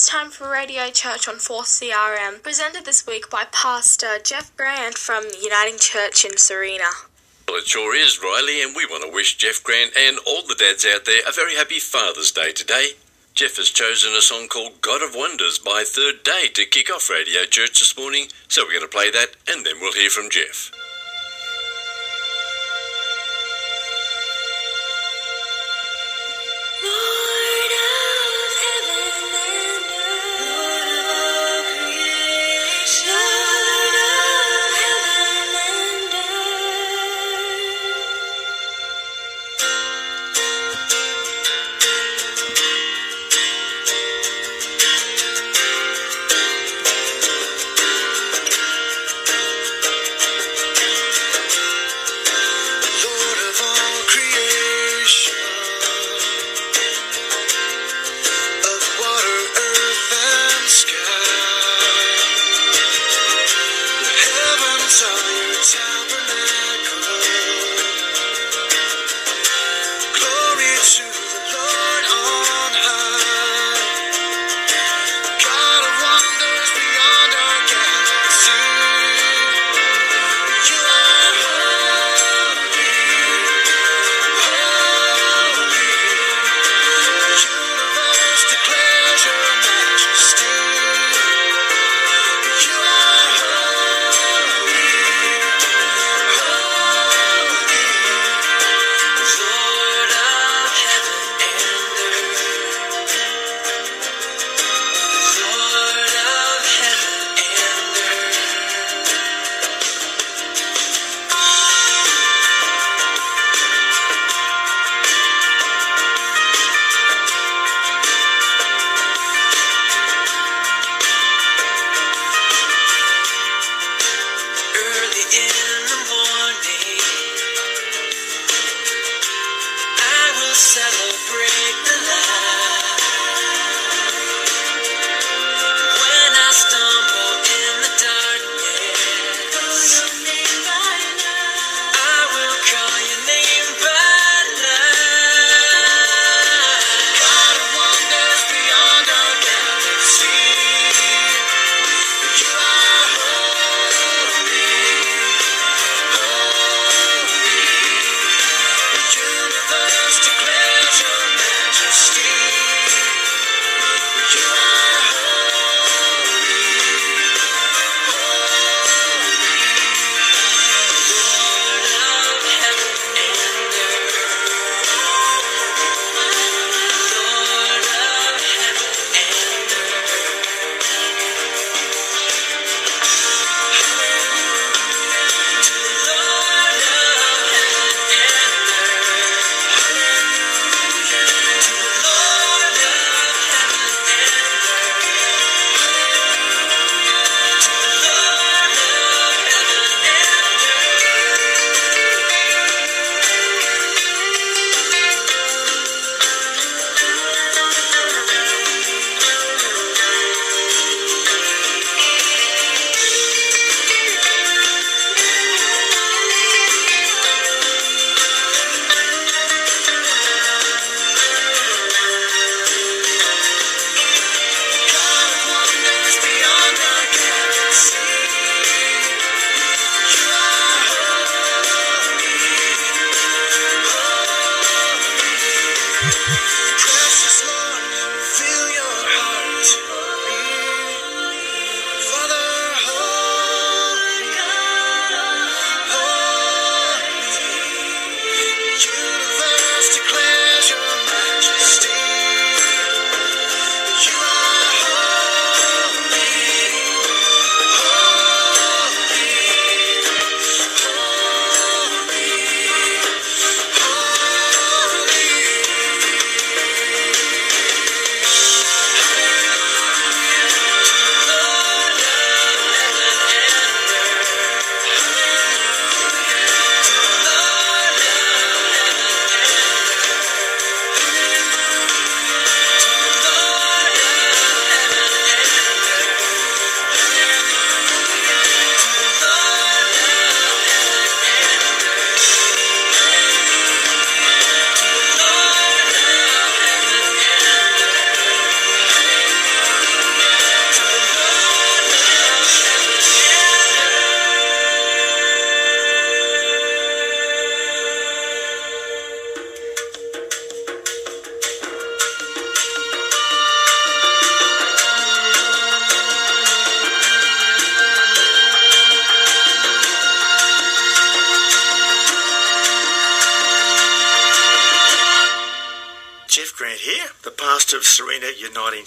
it's time for Radio Church on 4CRM, presented this week by Pastor Jeff Grant from Uniting Church in Sarina. Well, it sure is, Riley, and we want to wish Jeff Grant and all the dads out there a very happy Father's Day today. Jeff has chosen a song called God of Wonders by Third Day to kick off Radio Church this morning, so we're going to play that and then we'll hear from Jeff.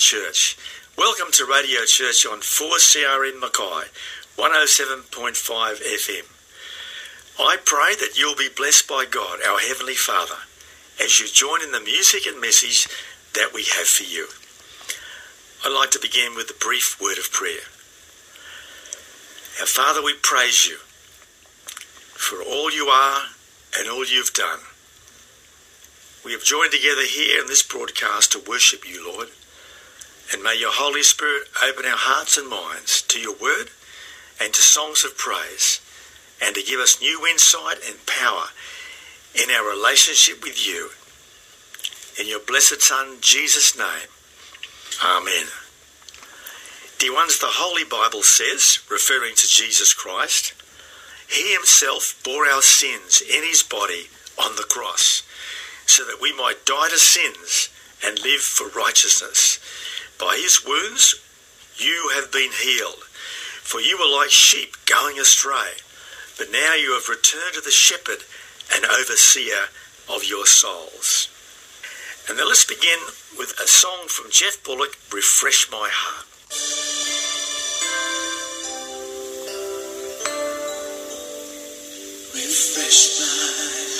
Church. Welcome to Radio Church on 4CRM Mackay, 107.5 FM. I pray that you'll be blessed by God, our Heavenly Father, as you join in the music and message that we have for you. I'd like to begin with a brief word of prayer. Our Father, we praise you for all you are and all you've done. We have joined together here in this broadcast to worship you, Lord. And may your Holy Spirit open our hearts and minds to your word and to songs of praise and to give us new insight and power in our relationship with you. In your blessed Son, Jesus' name. Amen. Dear ones, the Holy Bible says, referring to Jesus Christ, He Himself bore our sins in His body on the cross so that we might die to sins and live for righteousness. By his wounds you have been healed, for you were like sheep going astray, but now you have returned to the shepherd and overseer of your souls. And then let's begin with a song from Geoff Bullock, Refresh My Heart. Refresh my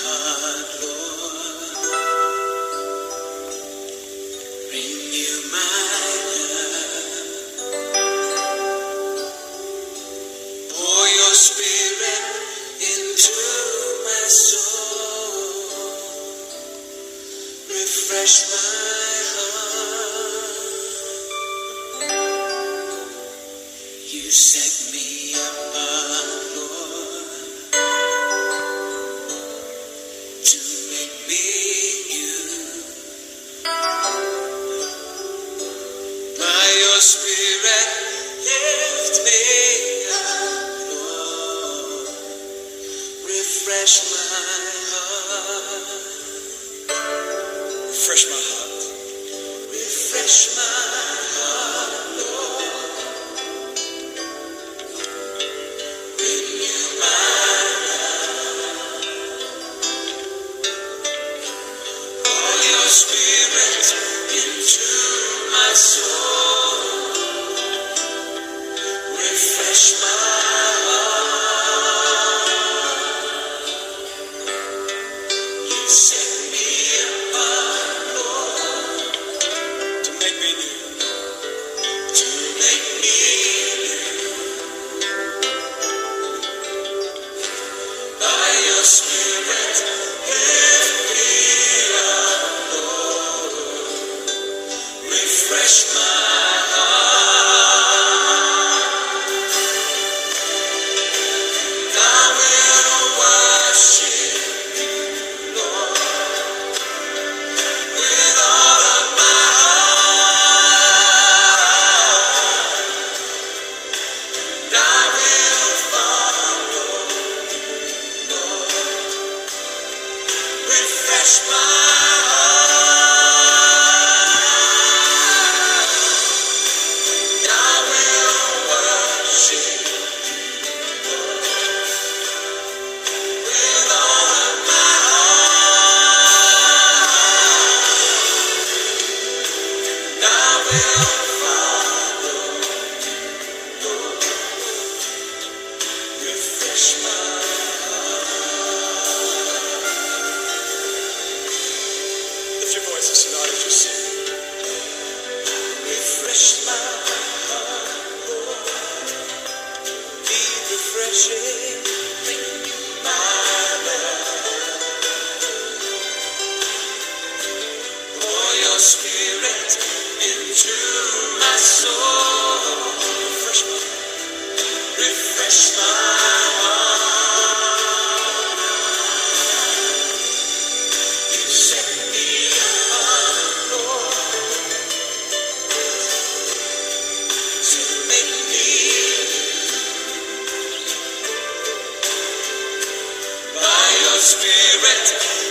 You set Spirit.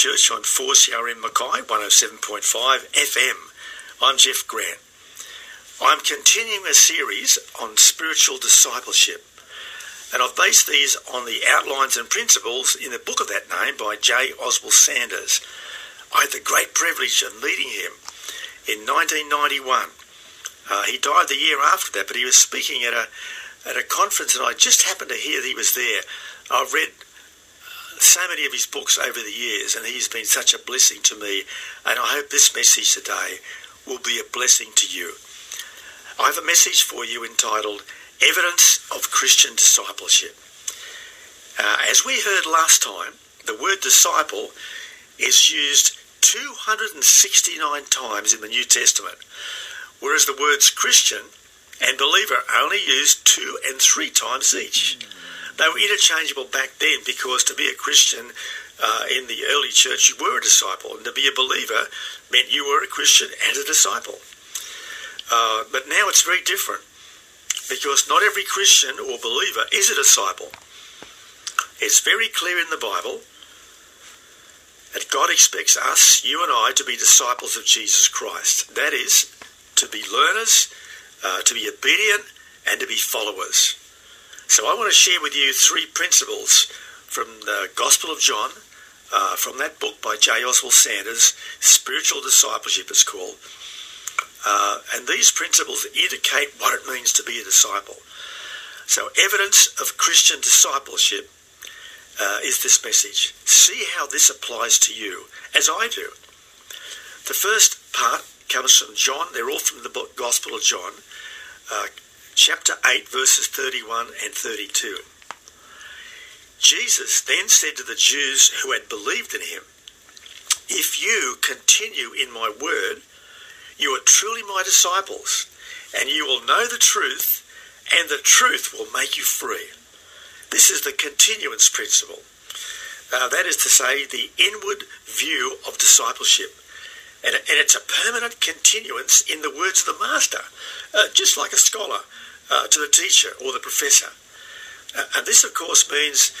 To Radio Church on 4CRM Mackay 107.5 FM. I'm Jeff Grant. I'm continuing a series on spiritual discipleship, and I've based these on the outlines and principles in the book of that name by J. Oswald Sanders. I had the great privilege of meeting him in 1991. Uh, he died the year after that, but he was speaking at a at a conference, and I just happened to hear that he was there. I've read so many of his books over the years, and he's been such a blessing to me. And I hope this message today will be a blessing to you. I have a message for you entitled Evidence of Christian Discipleship. Uh, as we heard last time, the word disciple is used 269 times in the New Testament, whereas the words Christian and believer are only used two and three times each. They were interchangeable back then because to be a Christian uh, in the early church, you were a disciple, and to be a believer meant you were a Christian and a disciple. Uh, but now it's very different because not every Christian or believer is a disciple. It's very clear in the Bible that God expects us, you and I, to be disciples of Jesus Christ. That is, to be learners, uh, to be obedient, and to be followers. So I want to share with you three principles from the Gospel of John, uh, from that book by J. Oswald Sanders, Spiritual Discipleship it's called. Uh, and these principles indicate what it means to be a disciple. So evidence of Christian discipleship uh, is this message. See how this applies to you, as I do. The first part comes from John. They're all from the book Gospel of John, uh, chapter 8, verses 31 and 32. Jesus then said to the Jews who had believed in him, If you continue in my word, you are truly my disciples, and you will know the truth, and the truth will make you free. This is the continuance principle. Uh, that is to say, the inward view of discipleship. And, and it's a permanent continuance in the words of the master, uh, just like a scholar uh, to the teacher or the professor. Uh, and this, of course, means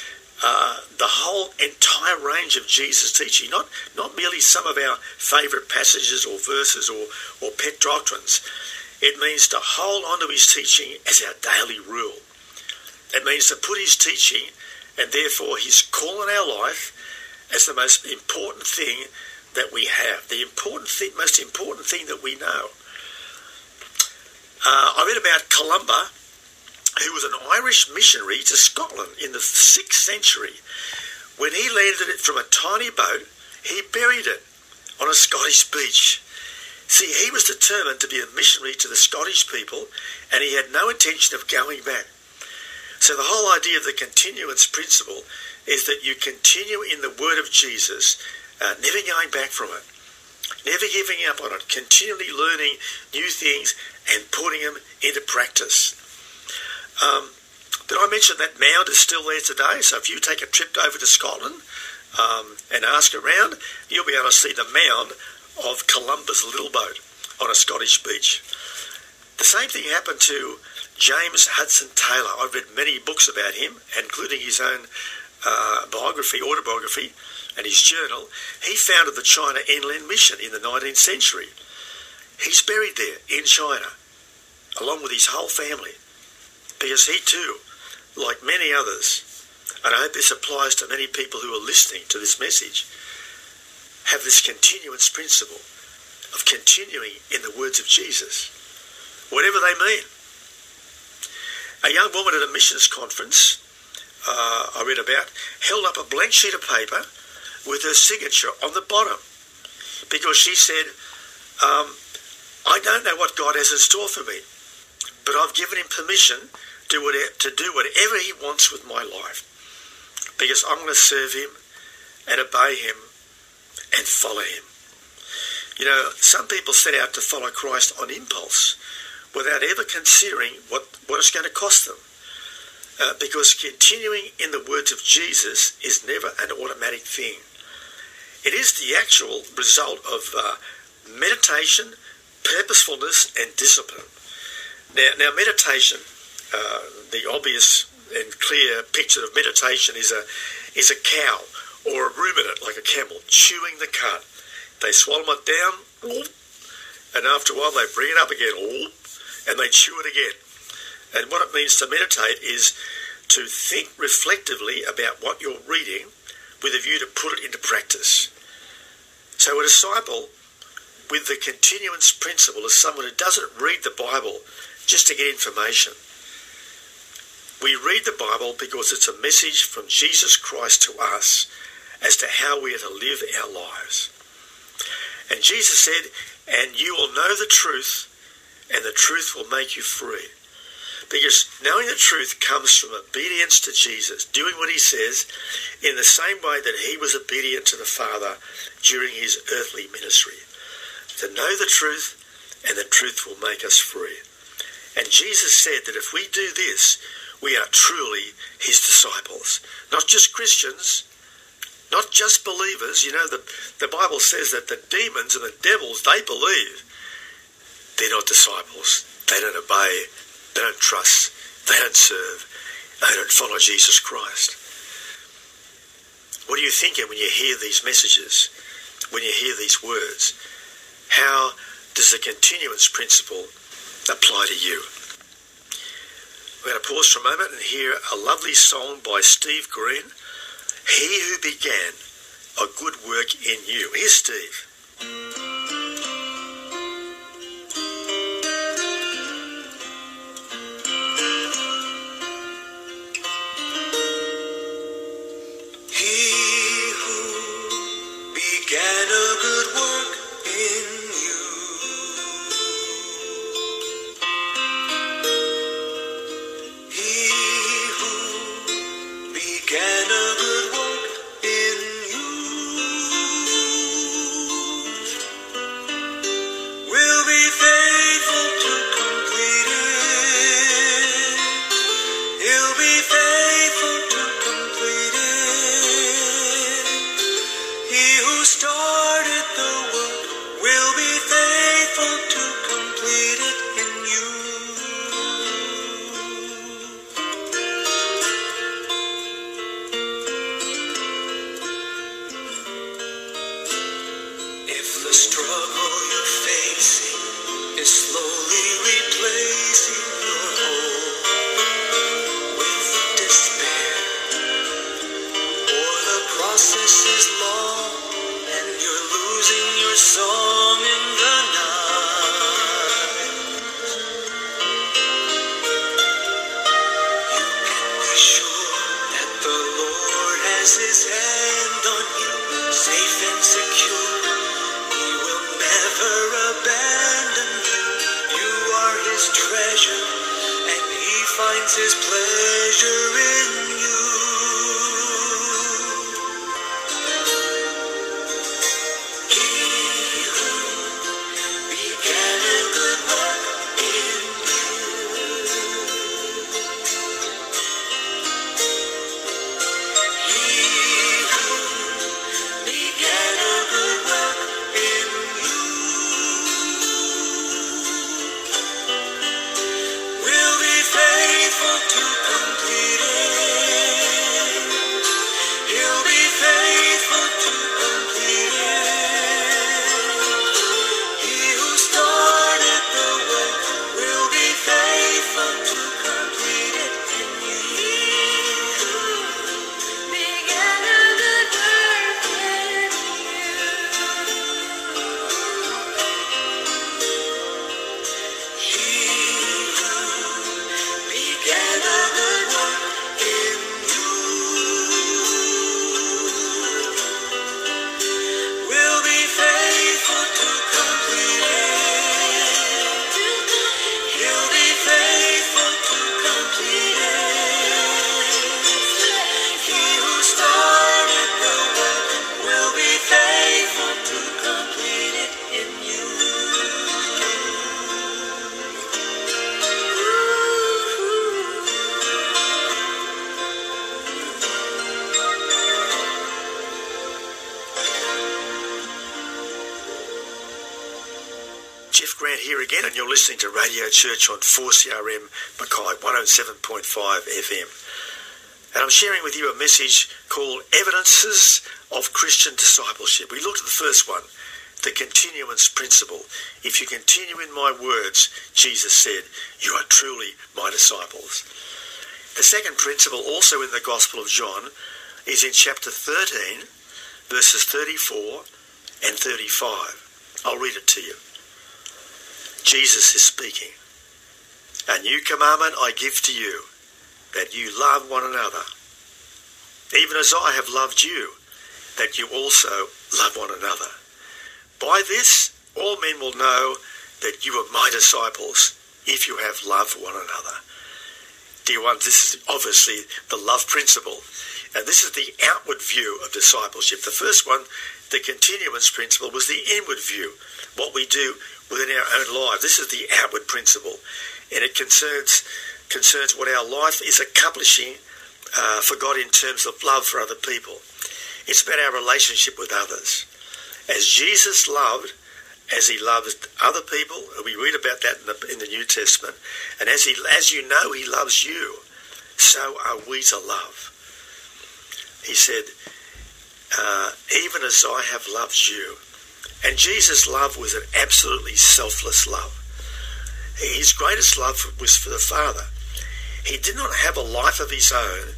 uh, the whole entire range of Jesus' teaching, not, not merely some of our favourite passages or verses or, or pet doctrines. It means to hold on to his teaching as our daily rule. It means to put his teaching and therefore his call in our life as the most important thing that we have, the important thing, most important thing that we know. I read about Columba, who was an Irish missionary to Scotland in the 6th century. When he landed it from a tiny boat, he buried it on a Scottish beach. See, he was determined to be a missionary to the Scottish people, and he had no intention of going back. So the whole idea of the continuance principle is that you continue in the word of Jesus, uh, never going back from it, never giving up on it, continually learning new things and putting them into practice. Um, did I mention that mound is still there today? So if you take a trip over to Scotland um, and ask around, you'll be able to see the mound of Columba's little boat on a Scottish beach. The same thing happened to James Hudson Taylor. I've read many books about him, including his own uh, biography, autobiography, and his journal. He founded the China Inland Mission in the 19th century. He's buried there in China, along with his whole family, because he too, like many others, and I hope this applies to many people who are listening to this message, have this continuance principle of continuing in the words of Jesus, whatever they mean. A young woman at a missions conference uh, I read about held up a blank sheet of paper with her signature on the bottom because she said, um, I don't know what God has in store for me, but I've given him permission to, whatever, to do whatever he wants with my life because I'm going to serve him and obey him and follow him. You know, some people set out to follow Christ on impulse without ever considering what, what it's going to cost them. Uh, because continuing in the words of Jesus is never an automatic thing. It is the actual result of uh, meditation, purposefulness, and discipline. Now, now meditation, uh, the obvious and clear picture of meditation is a is a cow or a ruminant like a camel chewing the cud. They swallow it down, and after a while they bring it up again, and they chew it again. And what it means to meditate is to think reflectively about what you're reading with a view to put it into practice. So a disciple with the continuance principle is someone who doesn't read the Bible just to get information. We read the Bible because it's a message from Jesus Christ to us as to how we are to live our lives. And Jesus said, And you will know the truth, and the truth will make you free. Because knowing the truth comes from obedience to Jesus, doing what he says in the same way that he was obedient to the Father during his earthly ministry. To know the truth, and the truth will make us free. And Jesus said that if we do this, we are truly his disciples. Not just Christians, not just believers. You know, the, the Bible says that the demons and the devils, they believe. They're not disciples. They don't obey. They don't trust. They don't serve. They don't follow Jesus Christ. What are you thinking when you hear these messages? When you hear these words? How does the continuance principle apply to you? We're going to pause for a moment and hear a lovely song by Steve Green. He who began a good work in you. Here's Steve. Finds again, and you're listening to Radio Church on 4CRM Mackay 107.5 FM. And I'm sharing with you a message called Evidences of Christian Discipleship. We looked at the first one, the continuance principle. If you continue in my words, Jesus said, you are truly my disciples. The second principle, also in the Gospel of John, is in chapter 13, verses 34 and 35. I'll read it to you. Jesus is speaking. A new commandment I give to you, that you love one another, even as I have loved you, that you also love one another. By this, all men will know that you are my disciples, if you have love one another. Dear ones, this is obviously the love principle. And this is the outward view of discipleship. The first one, the continuance principle, was the inward view, what we do within our own life. This is the outward principle, and it concerns concerns what our life is accomplishing uh, for God in terms of love for other people. It's about our relationship with others. As Jesus loved, as he loved other people, and we read about that in the, in the New Testament, and as he, as you know, he loves you, so are we to love. He said, uh, even as I have loved you. And Jesus' love was an absolutely selfless love. His greatest love was for the Father. He did not have a life of his own.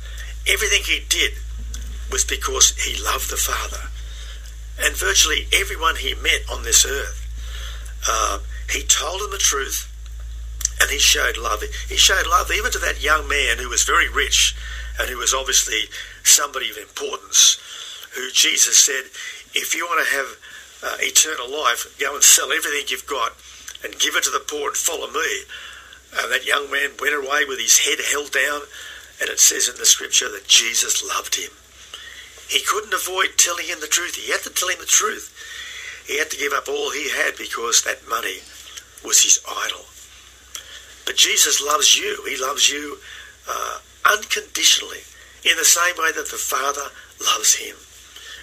Everything he did was because he loved the Father. And virtually everyone he met on this earth, uh, he told them the truth and he showed love. He showed love even to that young man who was very rich and who was obviously somebody of importance, who Jesus said, if you want to have uh, eternal life, go and sell everything you've got and give it to the poor and follow me. And that young man went away with his head held down, and it says in the scripture that Jesus loved him. He couldn't avoid telling him the truth. He had to tell him the truth. He had to give up all he had because that money was his idol. But Jesus loves you. He loves you uh, unconditionally, in the same way that the Father loves him.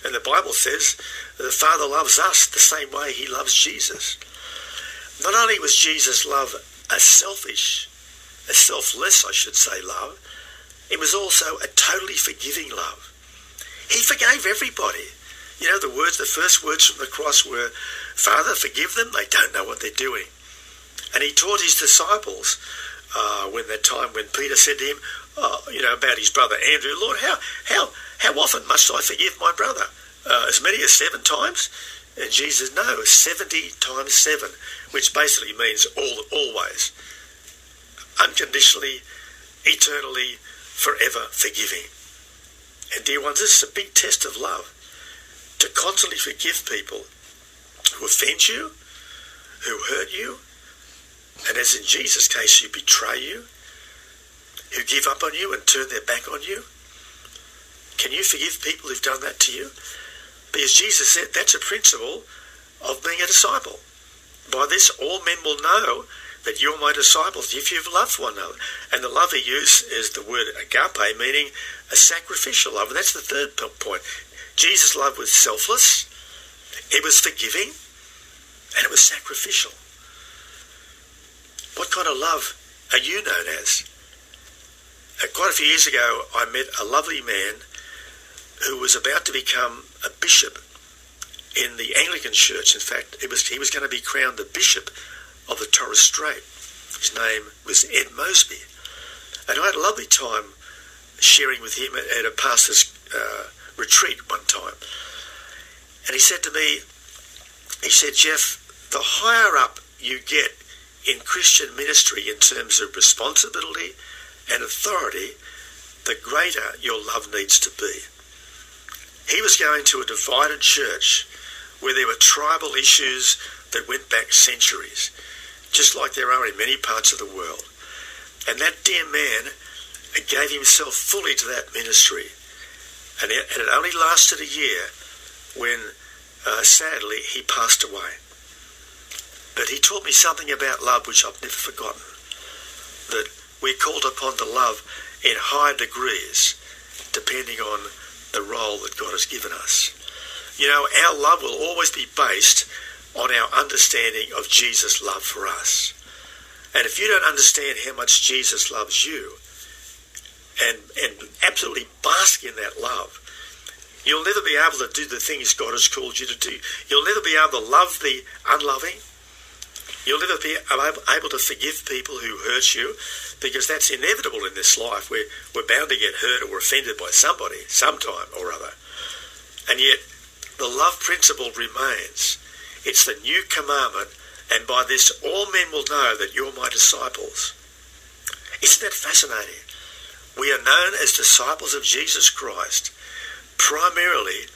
And the Bible says the Father loves us the same way he loves Jesus. Not only was Jesus' love a selfish, a selfless, I should say, love, it was also a totally forgiving love. He forgave everybody. You know, the words, the first words from the cross were, Father, forgive them, they don't know what they're doing. And he taught his disciples uh, when that time when Peter said to him, oh, you know, about his brother Andrew, Lord, how, how, how often must I forgive my brother? Uh, as many as seven times? And Jesus, no, 70 times seven, which basically means all, always, unconditionally, eternally, forever forgiving. And dear ones, this is a big test of love. To constantly forgive people who offend you, who hurt you, and as in Jesus' case, who betray you, who give up on you and turn their back on you. Can you forgive people who've done that to you? Because Jesus said that's a principle of being a disciple. By this, all men will know that you're my disciples if you've loved one another. And the love he used is the word agape, meaning a sacrificial love. And that's the third point. Jesus' love was selfless, it was forgiving, and it was sacrificial. What kind of love are you known as? Uh, quite a few years ago, I met a lovely man who was about to become a bishop in the Anglican Church. In fact, it was he was going to be crowned the bishop of the Torres Strait. His name was Ed Mosby, and I had a lovely time sharing with him at a pastor's uh, retreat one time. And he said to me, he said, Jeff, the higher up you get in Christian ministry in terms of responsibility and authority, the greater your love needs to be. He was going to a divided church where there were tribal issues that went back centuries, just like there are in many parts of the world. And that dear man gave himself fully to that ministry. And it, only lasted a year when, uh, sadly, he passed away. But he taught me something about love which I've never forgotten. That we're called upon to love in high degrees, depending on the role that God has given us. You know, our love will always be based on our understanding of Jesus' love for us. And if you don't understand how much Jesus loves you, and, and absolutely bask in that love, you'll never be able to do the things God has called you to do. You'll never be able to love the unloving. You'll never be able to forgive people who hurt you because that's inevitable in this life. We're, we're bound to get hurt or offended by somebody sometime or other. And yet, the love principle remains. It's the new commandment, and by this all men will know that you're my disciples. Isn't that fascinating? We are known as disciples of Jesus Christ primarily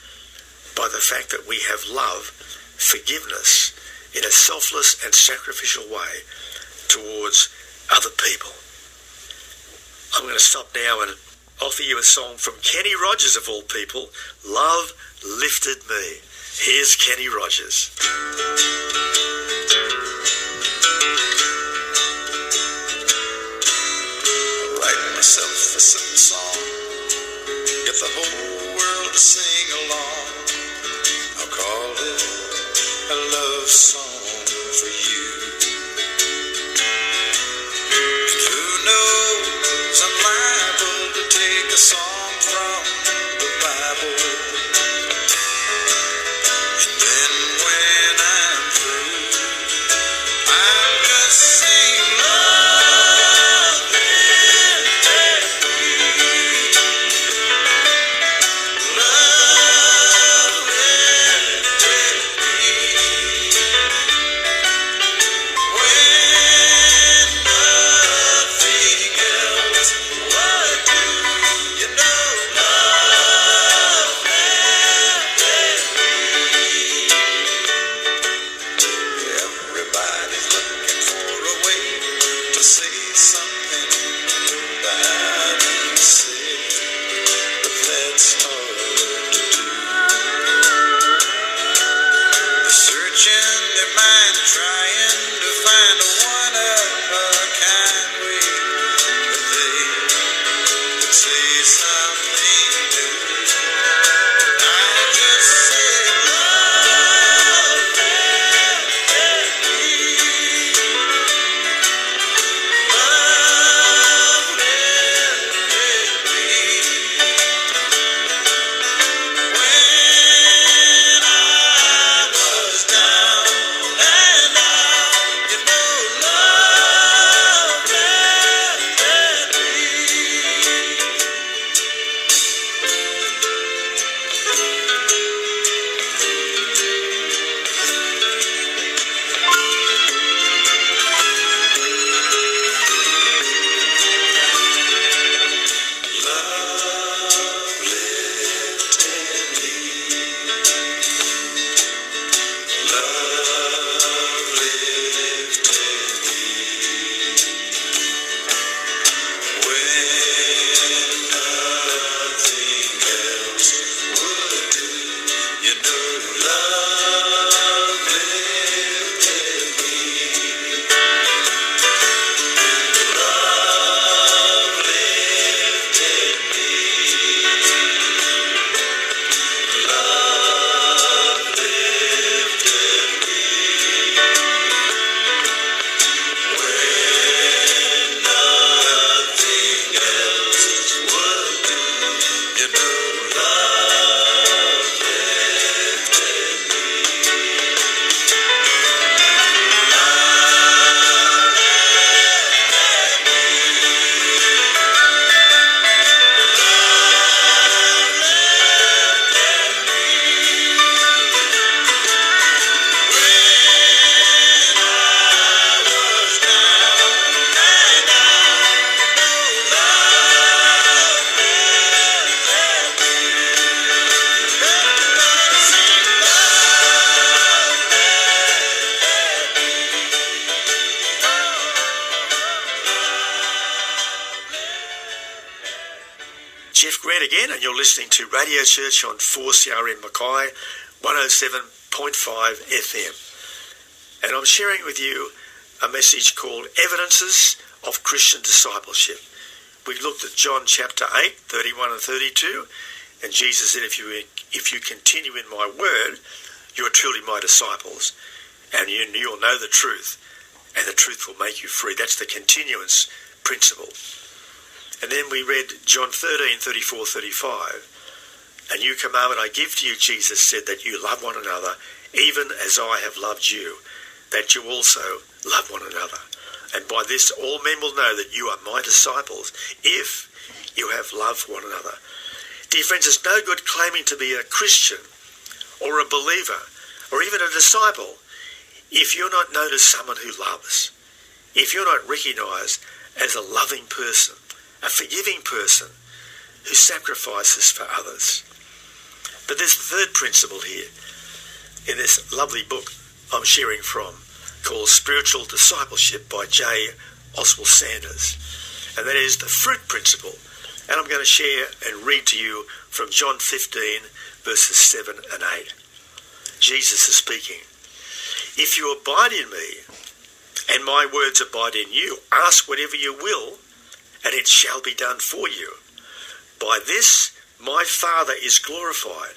by the fact that we have love, forgiveness, in a selfless and sacrificial way towards other people. I'm going to stop now and offer you a song from Kenny Rogers, of all people Love Lifted Me. Here's Kenny Rogers. myself a song. Get the whole world to sing along. A love song Radio Church on 4CRM Mackay 107.5 FM. And I'm sharing with you a message called Evidences of Christian Discipleship. We looked at John chapter 8, 31 and 32, and Jesus said, If you, if you continue in my word, you are truly my disciples, and you, you'll know the truth, and the truth will make you free. That's the continuance principle. And then we read John 13, 34, 35. A new commandment I give to you, Jesus said, that you love one another, even as I have loved you, that you also love one another. And by this all men will know that you are my disciples, if you have loved one another. Dear friends, it's no good claiming to be a Christian or a believer or even a disciple if you're not known as someone who loves, if you're not recognized as a loving person, a forgiving person who sacrifices for others. But there's a third principle here in this lovely book I'm sharing from called Spiritual Discipleship by J. Oswald Sanders. And that is the fruit principle. And I'm going to share and read to you from John 15, verses 7 and 8. Jesus is speaking. If you abide in me, and my words abide in you, ask whatever you will, and it shall be done for you. By this my Father is glorified,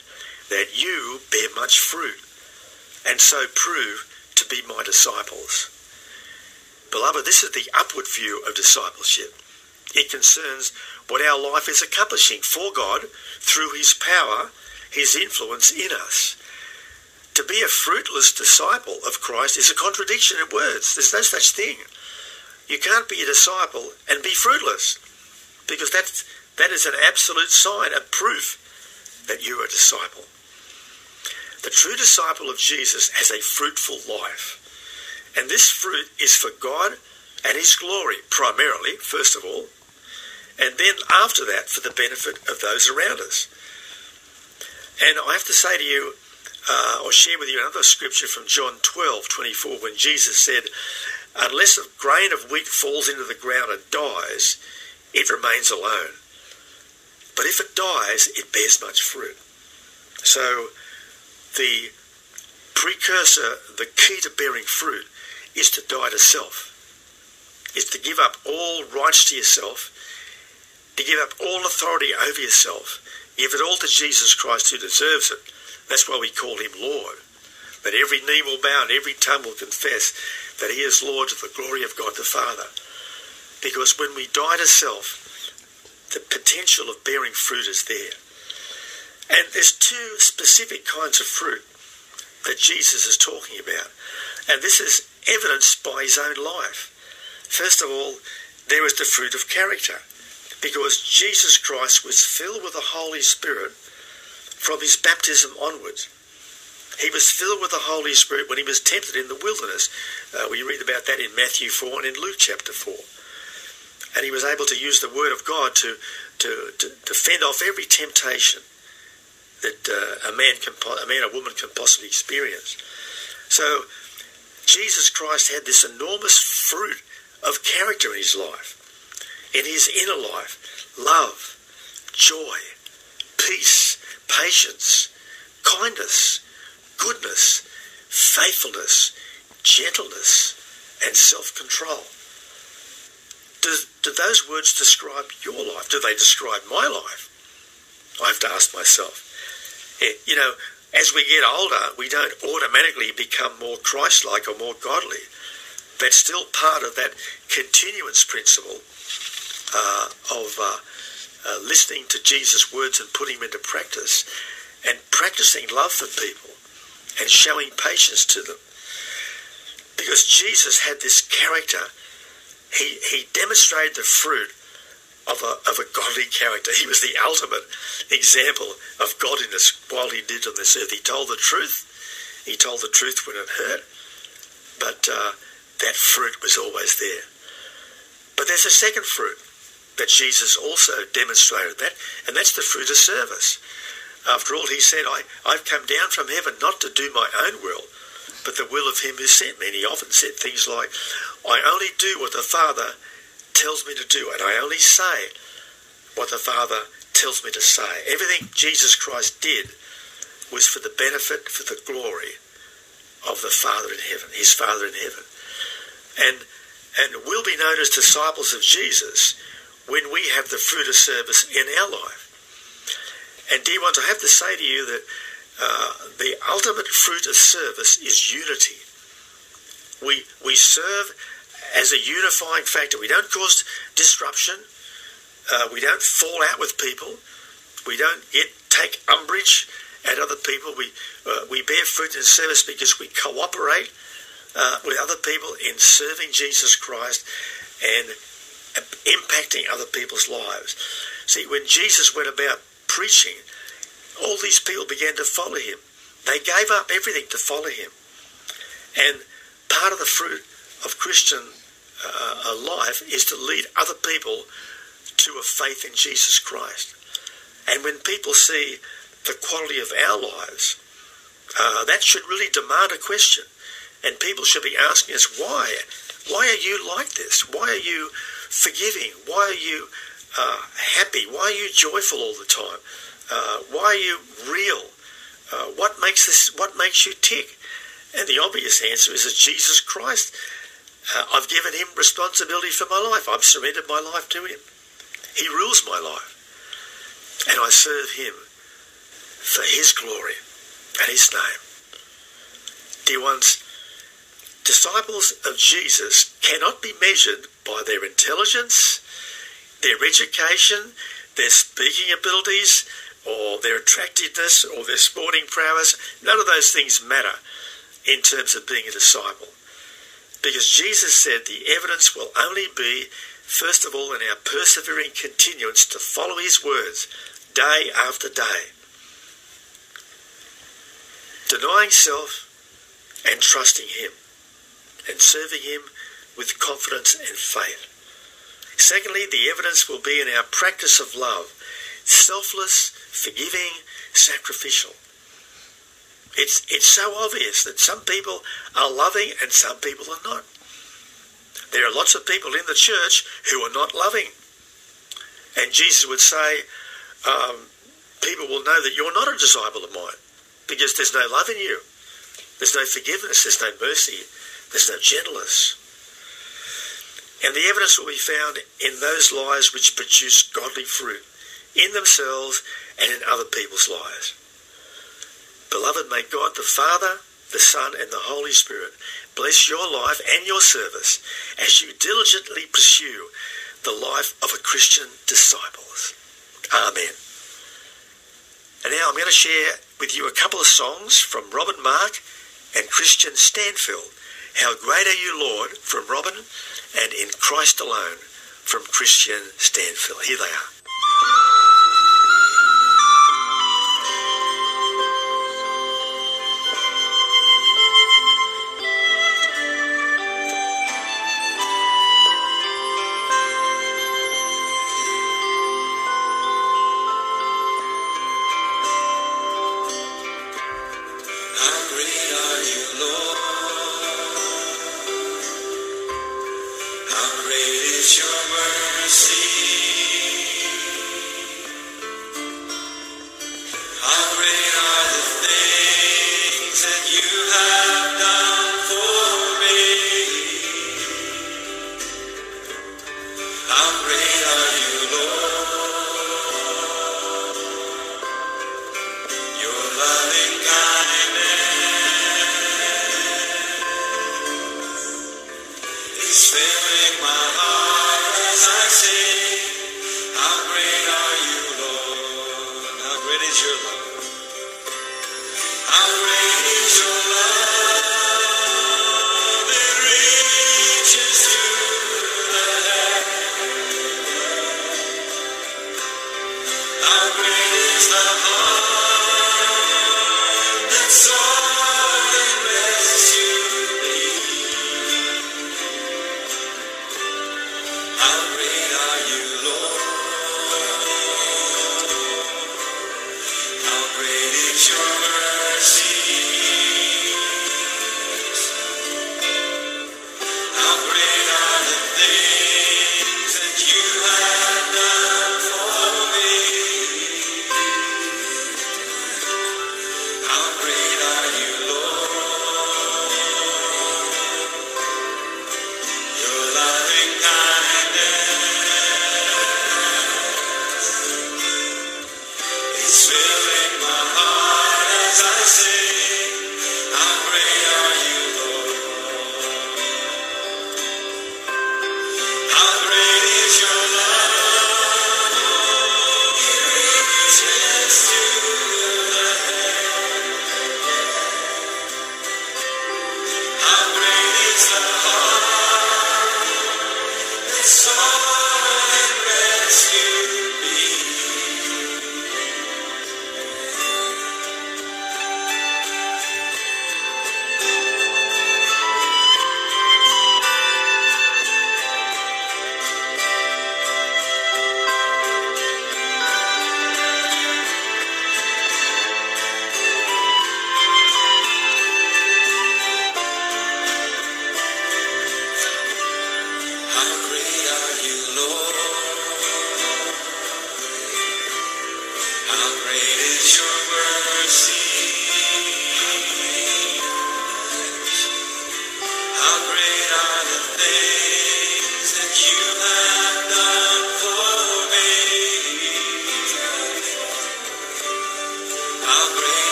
that you bear much fruit, and so prove to be my disciples. Beloved, this is the upward view of discipleship. It concerns what our life is accomplishing for God through His power, His influence in us. To be a fruitless disciple of Christ is a contradiction in words. There's no such thing. You can't be a disciple and be fruitless because that's, that is an absolute sign, a proof that you're a disciple. The true disciple of Jesus has a fruitful life. And this fruit is for God and His glory, primarily, first of all, and then after that for the benefit of those around us. And I have to say to you, uh, or share with you another scripture from John 12 24, when Jesus said, Unless a grain of wheat falls into the ground and dies, it remains alone. But if it dies, it bears much fruit. So, the precursor, the key to bearing fruit, is to die to self, is to give up all rights to yourself, to give up all authority over yourself, give it all to Jesus Christ who deserves it. That's why we call him Lord. That every knee will bow and every tongue will confess that he is Lord to the glory of God the Father. Because when we die to self, the potential of bearing fruit is there. And there's two specific kinds of fruit that Jesus is talking about. And this is evidenced by his own life. First of all, there is the fruit of character. Because Jesus Christ was filled with the Holy Spirit from his baptism onwards. He was filled with the Holy Spirit when he was tempted in the wilderness. Uh, we read about that in Matthew 4 and in Luke chapter 4. And he was able to use the Word of God to, to, to, to fend off every temptation that uh, a man can, a man or woman can possibly experience. So Jesus Christ had this enormous fruit of character in his life, in his inner life, love, joy, peace, patience, kindness, goodness, faithfulness, gentleness, and self do those words describe your life? Do they describe my life? I have to ask myself. You know, as we get older, we don't automatically become more Christ like or more godly. That's still part of that continuance principle uh, of uh, uh, listening to Jesus' words and putting them into practice, and practicing love for people and showing patience to them. Because Jesus had this character, he, he demonstrated the fruit of a, of a godly character. He was the ultimate example of godliness while he lived on this earth. He told the truth. He told the truth when it hurt, but uh, that fruit was always there. But there's a second fruit that Jesus also demonstrated that, and that's the fruit of service. After all, he said, I, I've come down from heaven not to do my own will, but the will of him who sent me. And he often said things like, I only do what the Father tells me to do, and I only say what the Father tells me to say. Everything Jesus Christ did was for the benefit, for the glory of the Father in heaven, his Father in heaven. And and we'll be known as disciples of Jesus when we have the fruit of service in our life. And dear ones, I have to say to you that uh, the ultimate fruit of service is unity. We, we serve as a unifying factor. We don't cause disruption. Uh, we don't fall out with people. We don't take umbrage at other people. We uh, we bear fruit in service because we cooperate uh, with other people in serving Jesus Christ and impacting other people's lives. See, when Jesus went about preaching, all these people began to follow him. They gave up everything to follow him. And part of the fruit of Christian uh, life is to lead other people to a faith in Jesus Christ. And when people see the quality of our lives, uh, that should really demand a question. And people should be asking us, why? Why are you like this? Why are you forgiving? Why are you uh, happy? Why are you joyful all the time? Uh, why are you real? Uh, what makes this? What makes you tick? And the obvious answer is that Jesus Christ. Uh, I've given him responsibility for my life. I've surrendered my life to him. He rules my life. And I serve him for his glory and his name. Dear ones, disciples of Jesus cannot be measured by their intelligence, their education, their speaking abilities, or their attractiveness, or their sporting prowess. None of those things matter in terms of being a disciple. Because Jesus said the evidence will only be, first of all, in our persevering continuance to follow his words day after day. Denying self and trusting him and serving him with confidence and faith. Secondly, the evidence will be in our practice of love selfless, forgiving, sacrificial. It's, it's so obvious that some people are loving and some people are not. There are lots of people in the church who are not loving. And Jesus would say, um, people will know that you're not a disciple of mine because there's no love in you. There's no forgiveness. There's no mercy. There's no gentleness. And the evidence will be found in those lives which produce godly fruit in themselves and in other people's lives. Beloved, may God the Father, the Son, and the Holy Spirit bless your life and your service as you diligently pursue the life of a Christian disciple. Amen. And now I'm going to share with you a couple of songs from Robin Mark and Kristian Stanfill. How Great Are You, Lord, from Robin, and In Christ Alone, from Kristian Stanfill. Here they are. Great are the things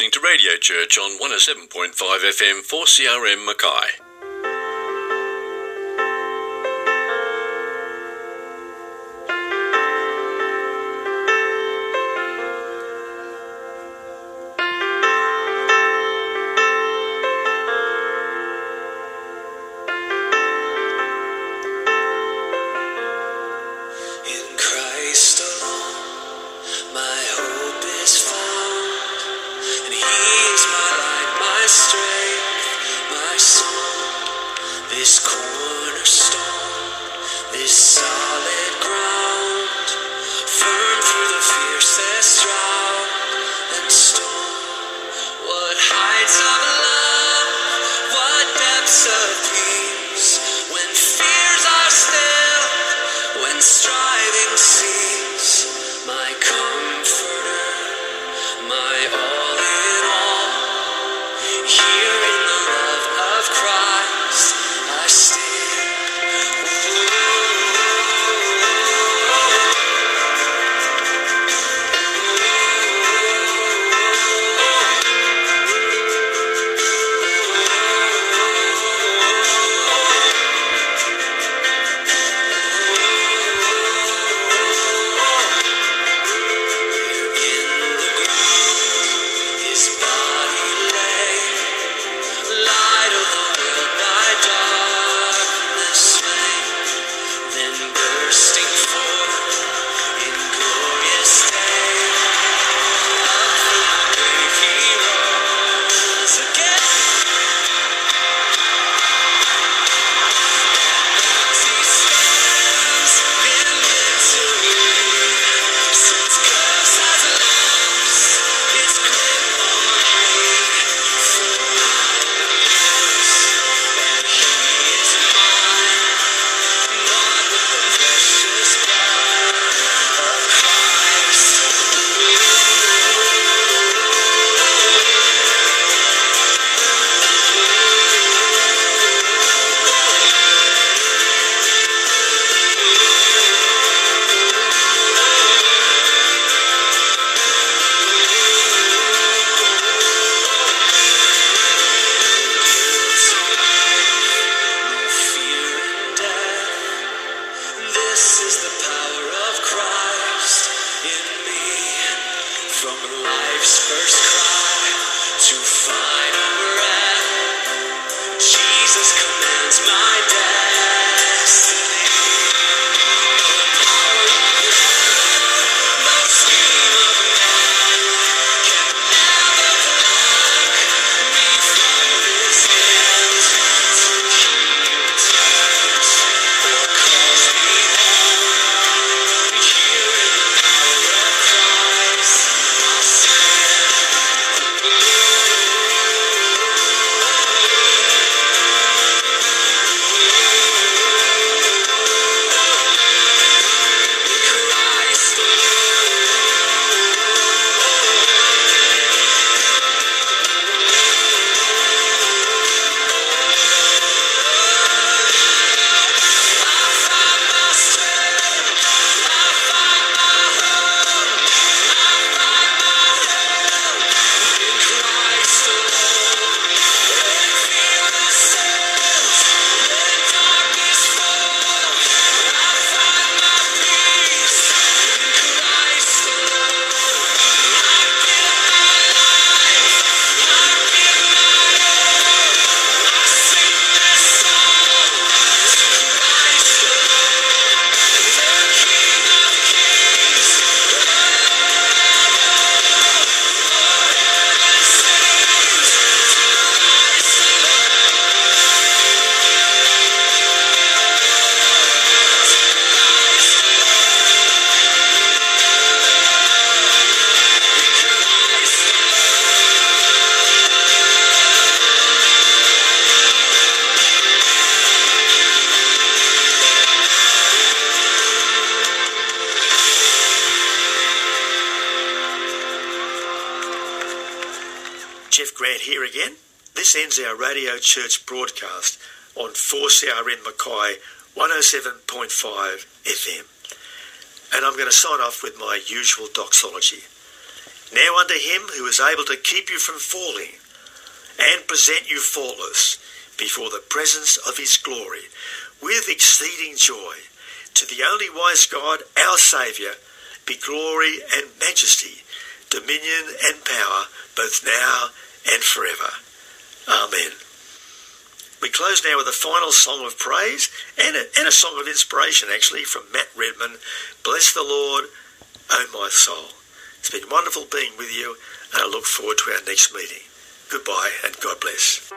listening to Radio Church on 107.5 FM 4CRM Mackay. Again. This ends our Radio Church broadcast on 4CRM Mackay 107.5 FM. And I'm going to sign off with my usual doxology. Now unto him who is able to keep you from falling and present you faultless before the presence of his glory with exceeding joy. To the only wise God, our Saviour, be glory and majesty, dominion and power, both now and forever. Amen. We close now with a final song of praise and a, and a song of inspiration, actually, from Matt Redman. Bless the Lord, O my soul. It's been wonderful being with you, and I look forward to our next meeting. Goodbye, and God bless.